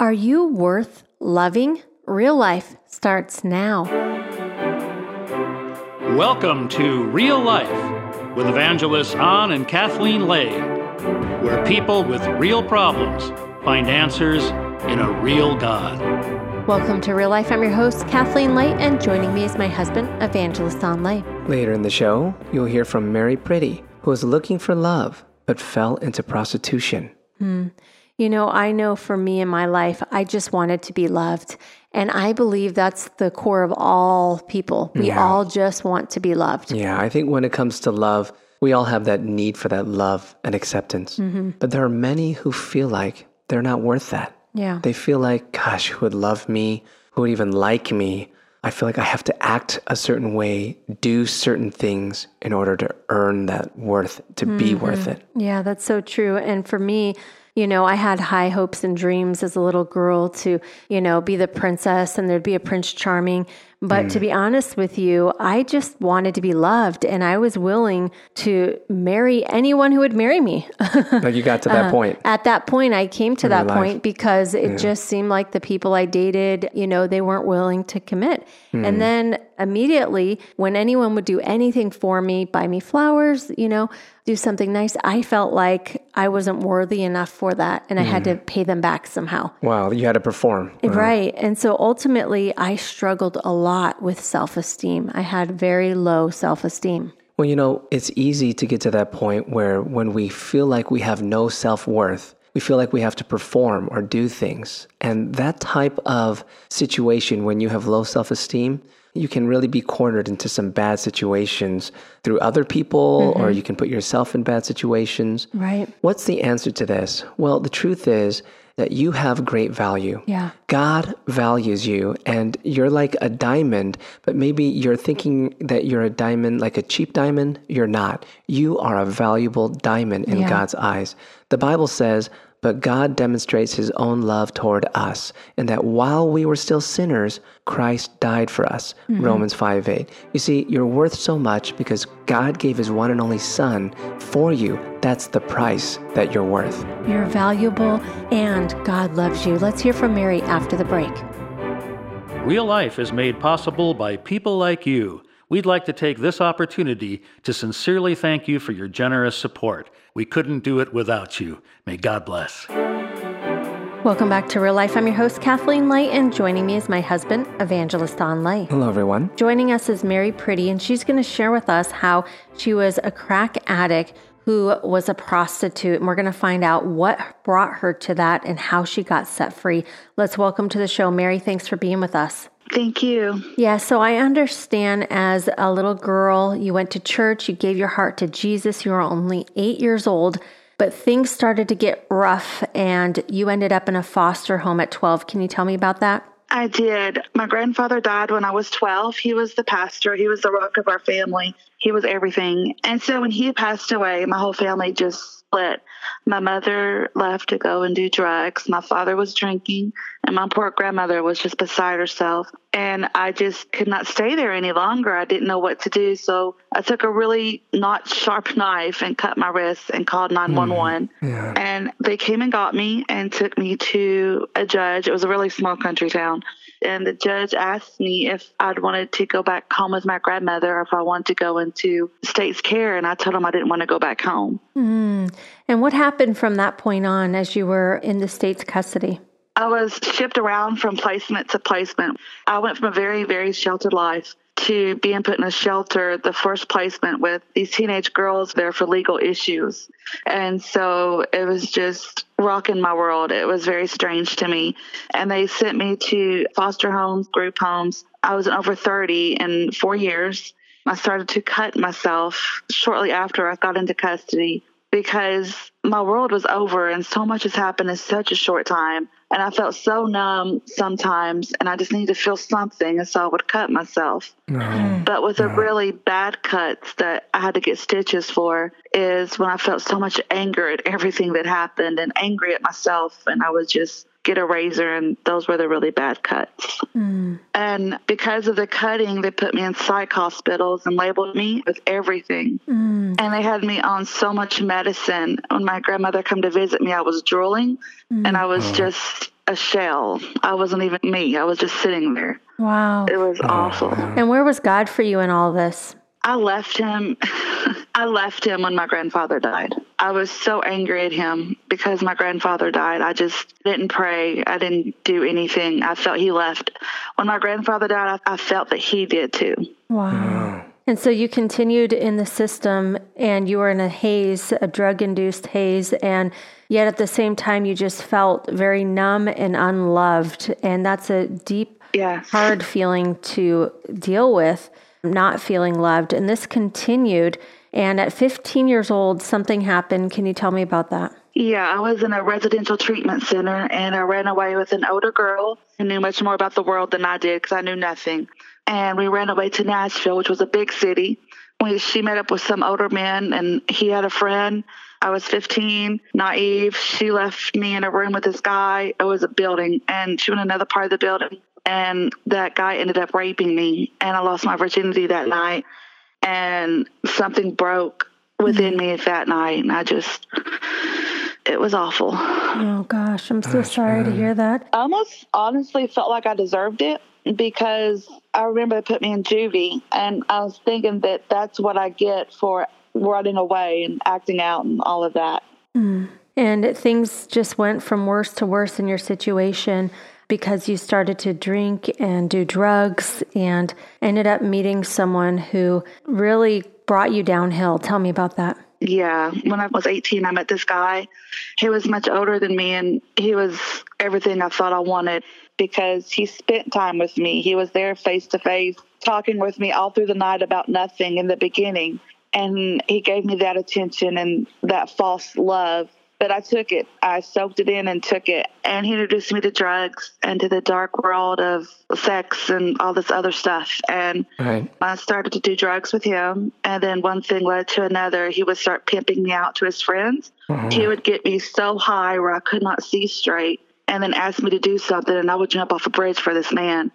Are you worth loving? Real life starts now. Welcome to Real Life with evangelists Don and Kathleen Lay, where people with real problems find answers in a real God. Welcome to Real Life. I'm your host, Kathleen Lay, and joining me is my husband, Evangelist Don Lay. Later in the show, you'll hear from Mary Priddy, who was looking for love but fell into prostitution. Hmm. You know, I know for me in my life, I just wanted to be loved. And I believe that's the core of all people. We Yeah. all just want to be loved. Yeah, I think when it comes to love, we all have that need for that love and acceptance. Mm-hmm. But there are many who feel like they're not worth that. Yeah. They feel like, gosh, who would love me? Who would even like me? I feel like I have to act a certain way, do certain things in order to earn that worth, to be mm-hmm. worth it. Yeah, that's so true. And for me, you know, I had high hopes and dreams as a little girl to, you know, be the princess and there'd be a Prince Charming. But to be honest with you, I just wanted to be loved and I was willing to marry anyone who would marry me. Like you got to that point. At that point, I came to that point because it just seemed like the people I dated, you know, they weren't willing to commit. Hmm. And then immediately, when anyone would do anything for me, buy me flowers, you know, do something nice, I felt like I wasn't worthy enough for that and I had Hmm. to pay them back somehow. Wow, you had to perform. Right. And so ultimately, I struggled a lot with self esteem. I had very low self esteem. Well, you know, it's easy to get to that point where when we feel like we have no self worth, we feel like we have to perform or do things. And that type of situation, when you have low self esteem, you can really be cornered into some bad situations through other people, or mm-hmm. you can put yourself in bad situations. Right. What's the answer to this? Well, the truth is that you have great value. Yeah. God values you and you're like a diamond, but maybe you're thinking that you're a diamond, like a cheap diamond. You're not. You are a valuable diamond in Yeah. God's eyes. The Bible says, but God demonstrates his own love toward us, and that while we were still sinners, Christ died for us. Mm-hmm. Romans 5 8. You see, you're worth so much because God gave his one and only Son for you. That's the price that you're worth. You're valuable and God loves you. Let's hear from Mary after the break. Real Life is made possible by people like you. We'd like to take this opportunity to sincerely thank you for your generous support. We couldn't do it without you. May God bless. Welcome back to Real Life. I'm your host, Kathleen Lay, and joining me is my husband, Evangelist Don Lay. Hello, everyone. Joining us is Mary Priddy, and she's going to share with us how she was a crack addict who was a prostitute. And we're going to find out what brought her to that and how she got set free. Let's welcome to the show, Mary. Thanks for being with us. Thank you. Yeah, so I understand as a little girl, you went to church, you gave your heart to Jesus, you were only eight years old, but things started to get rough and you ended up in a foster home at 12. Can you tell me about that? I did. My grandfather died when I was 12. He was the pastor, he was the rock of our family, he was everything. And so when he passed away, my whole family just split. My mother left to go and do drugs. My father was drinking, and my poor grandmother was just beside herself. And I just could not stay there any longer. I didn't know what to do. So I took a really not sharp knife and cut my wrist and called mm-hmm. 911. Yeah. And they came and got me and took me to a judge. It was a really small country town. And the judge asked me if I'd wanted to go back home with my grandmother or if I wanted to go into state's care. And I told him I didn't want to go back home. Hmm. And what happened from that point on as you were in the state's custody? I was shipped around from placement to placement. I went from a very, very sheltered life to being put in a shelter, the first placement with these teenage girls there for legal issues. And so it was just rocking my world. It was very strange to me. And they sent me to foster homes, group homes. I was over 30 in four years. I started to cut myself shortly after I got into custody because my world was over and so much has happened in such a short time. And I felt so numb sometimes, and I just needed to feel something. And so I would cut myself. Mm. But with the really bad cuts that I had to get stitches for, is when I felt so much anger at everything that happened and angry at myself. And I was just get a razor, and those were the really bad cuts. Mm. And because of the cutting, they put me in psych hospitals and labeled me with everything. Mm. And they had me on so much medicine. When my grandmother come to visit me, I was drooling and I was mm. just a shell. I wasn't even me. I was just sitting there. Wow. It was oh, awful. And where was God for you in all this? I left him. I left him when my grandfather died. I was so angry at him because my grandfather died. I just didn't pray. I didn't do anything. I felt he left. When my grandfather died, I, I felt that he did too. Wow. And so you continued in the system and you were in a haze, a drug induced haze. And yet at the same time, you just felt very numb and unloved. And that's a deep, Yes. hard feeling to deal with, not feeling loved. And this continued. And at 15 years old, something happened. Can you tell me about that? Yeah, I was in a residential treatment center and I ran away with an older girl who knew much more about the world than I did because I knew nothing. And we ran away to Nashville, which was a big city. We, she met up with some older men and he had a friend. I was 15, naive. She left me in a room with this guy. It was a building and she went in another part of the building. And that guy ended up raping me and I lost my virginity that night. And something broke within mm. me that night. And I just, it was awful. Oh, gosh. I'm so sorry to hear that. I almost honestly felt like I deserved it because I remember they put me in juvie and I was thinking that that's what I get for running away and acting out and all of that. Mm. And things just went from worse to worse in your situation because you started to drink and do drugs and ended up meeting someone who really brought you downhill. Tell me about that. Yeah, when I was 18, I met this guy. He was much older than me, and he was everything I thought I wanted because he spent time with me. He was there face to face, talking with me all through the night about nothing in the beginning. And he gave me that attention and that false love. But I took it. I soaked it in and took it. And he introduced me to drugs and to the dark world of sex and all this other stuff. And Right. I started to do drugs with him, and then one thing led to another. He would start pimping me out to his friends. Uh-huh. He would get me so high where I could not see straight, and then ask me to do something, and I would jump off a bridge for this man.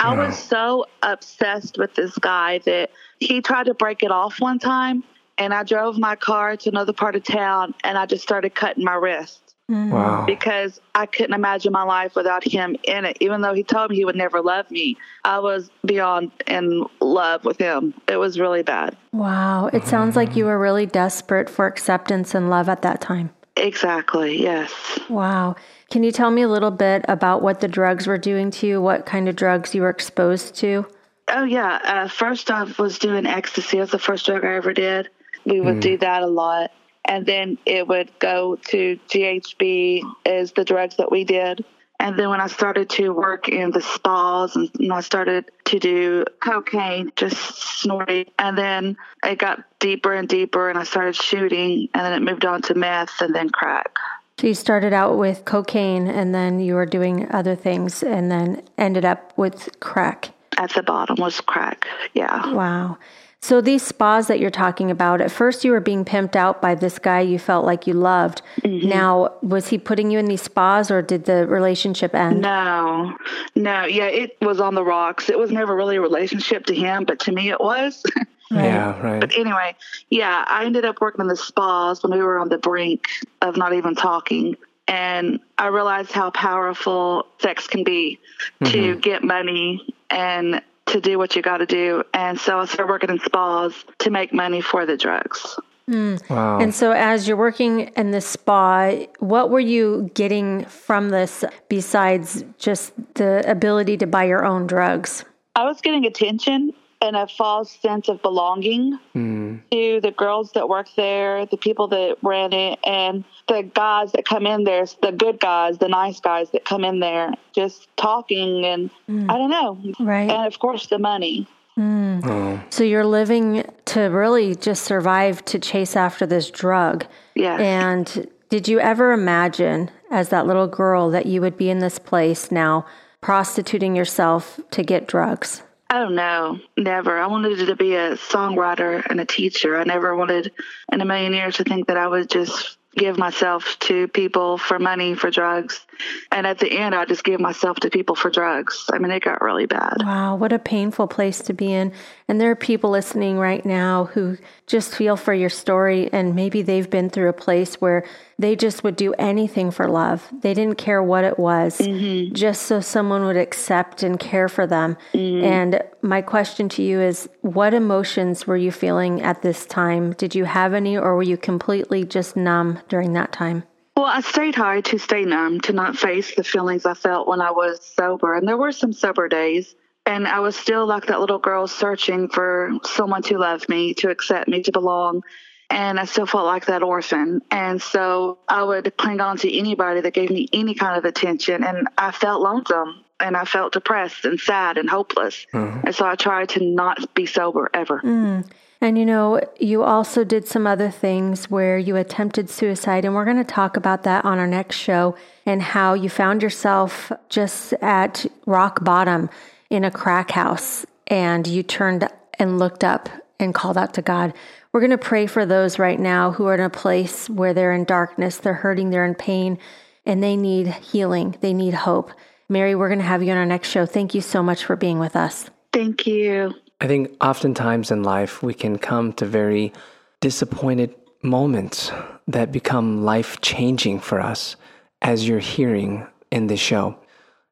I was so obsessed with this guy that he tried to break it off one time, and I drove my car to another part of town, and I just started cutting my wrist Wow. because I couldn't imagine my life without him in it. Even though he told me he would never love me, I was beyond in love with him. It was really bad. Wow. It sounds like you were really desperate for acceptance and love at that time. Exactly. Yes. Wow. Can you tell me a little bit about what the drugs were doing to you? What kind of drugs you were exposed to? Oh yeah. Uh, first I was doing ecstasy. It was the first drug I ever did. We would do hmm. that a lot, and then it would go to GHB is the drugs that we did. And then when I started to work in the spas and you I started to do cocaine, just snorting. And then it got deeper and deeper and I started shooting and then it moved on to meth and then crack. So you started out with cocaine and then you were doing other things and then ended up with crack. At the bottom was crack. Yeah. Wow. So these spas that you're talking about, at first you were being pimped out by this guy you felt like you loved. Mm-hmm. Now, was he putting you in these spas or did the relationship end? No, no. Yeah, it was on the rocks. It was never really a relationship to him, but to me it was. Yeah, right. But anyway, yeah, I ended up working in the spas when we were on the brink of not even talking. And I realized how powerful sex can be to mm-hmm. get money and to do what you got to do. And so I started working in spas to make money for the drugs. Hmm. Wow. And so, as you're working in the spa, what were you getting from this besides just the ability to buy your own drugs? I was getting attention and a false sense of belonging hmm. to the girls that work there, the people that ran it, and the guys that come in there, the good guys, the nice guys that come in there, just talking and hmm. I don't know. Right. And of course, the money. Hmm. Oh. So, you're living to really just survive to chase after this drug. Yes. And did you ever imagine, as that little girl, that you would be in this place now, prostituting yourself to get drugs? Oh no, never. I wanted to be a songwriter and a teacher. I never wanted in a million years to think that I would just give myself to people for money for drugs. And at the end, I just gave myself to people for drugs. I mean, it got really bad. Wow, what a painful place to be in. And there are people listening right now who just feel for your story, and maybe they've been through a place where they just would do anything for love. They didn't care what it was, mm-hmm. just so someone would accept and care for them. Mm-hmm. And my question to you is what emotions were you feeling at this time? Did you have any, or were you completely just numb during that time? Well, I stayed high to stay numb, to not face the feelings I felt when I was sober. And there were some sober days. And I was still like that little girl searching for someone to love me, to accept me, to belong. And I still felt like that orphan. And so I would cling on to anybody that gave me any kind of attention. And I felt lonesome and I felt depressed and sad and hopeless. Mm-hmm. And so I tried to not be sober ever. Mm. And you know, you also did some other things where you attempted suicide, and we're going to talk about that on our next show and how you found yourself just at rock bottom in a crack house and you turned and looked up and called out to God. We're going to pray for those right now who are in a place where they're in darkness, they're hurting, they're in pain, and they need healing, they need hope. Mary, we're going to have you on our next show. Thank you so much for being with us. Thank you. I think oftentimes in life we can come to very disappointed moments that become life changing for us, as you're hearing in this show.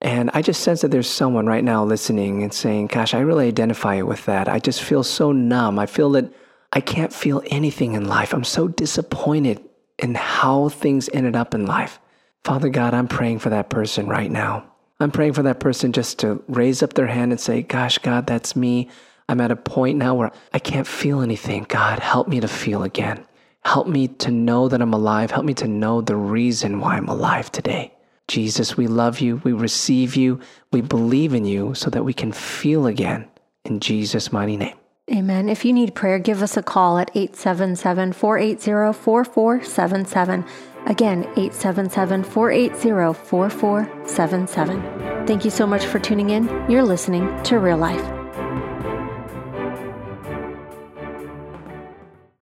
And I just sense that there's someone right now listening and saying, Gosh, I really identify with that. I just feel so numb. I feel that I can't feel anything in life. I'm so disappointed in how things ended up in life. Father God, I'm praying for that person right now. I'm praying for that person just to raise up their hand and say, Gosh, God, that's me. I'm at a point now where I can't feel anything. God, help me to feel again. Help me to know that I'm alive. Help me to know the reason why I'm alive today. Jesus, we love you. We receive you. We believe in you so that we can feel again. In Jesus' mighty name. Amen. If you need prayer, give us a call at 877 480 4477. Again, 877 480 4477. Thank you so much for tuning in. You're listening to Real Life.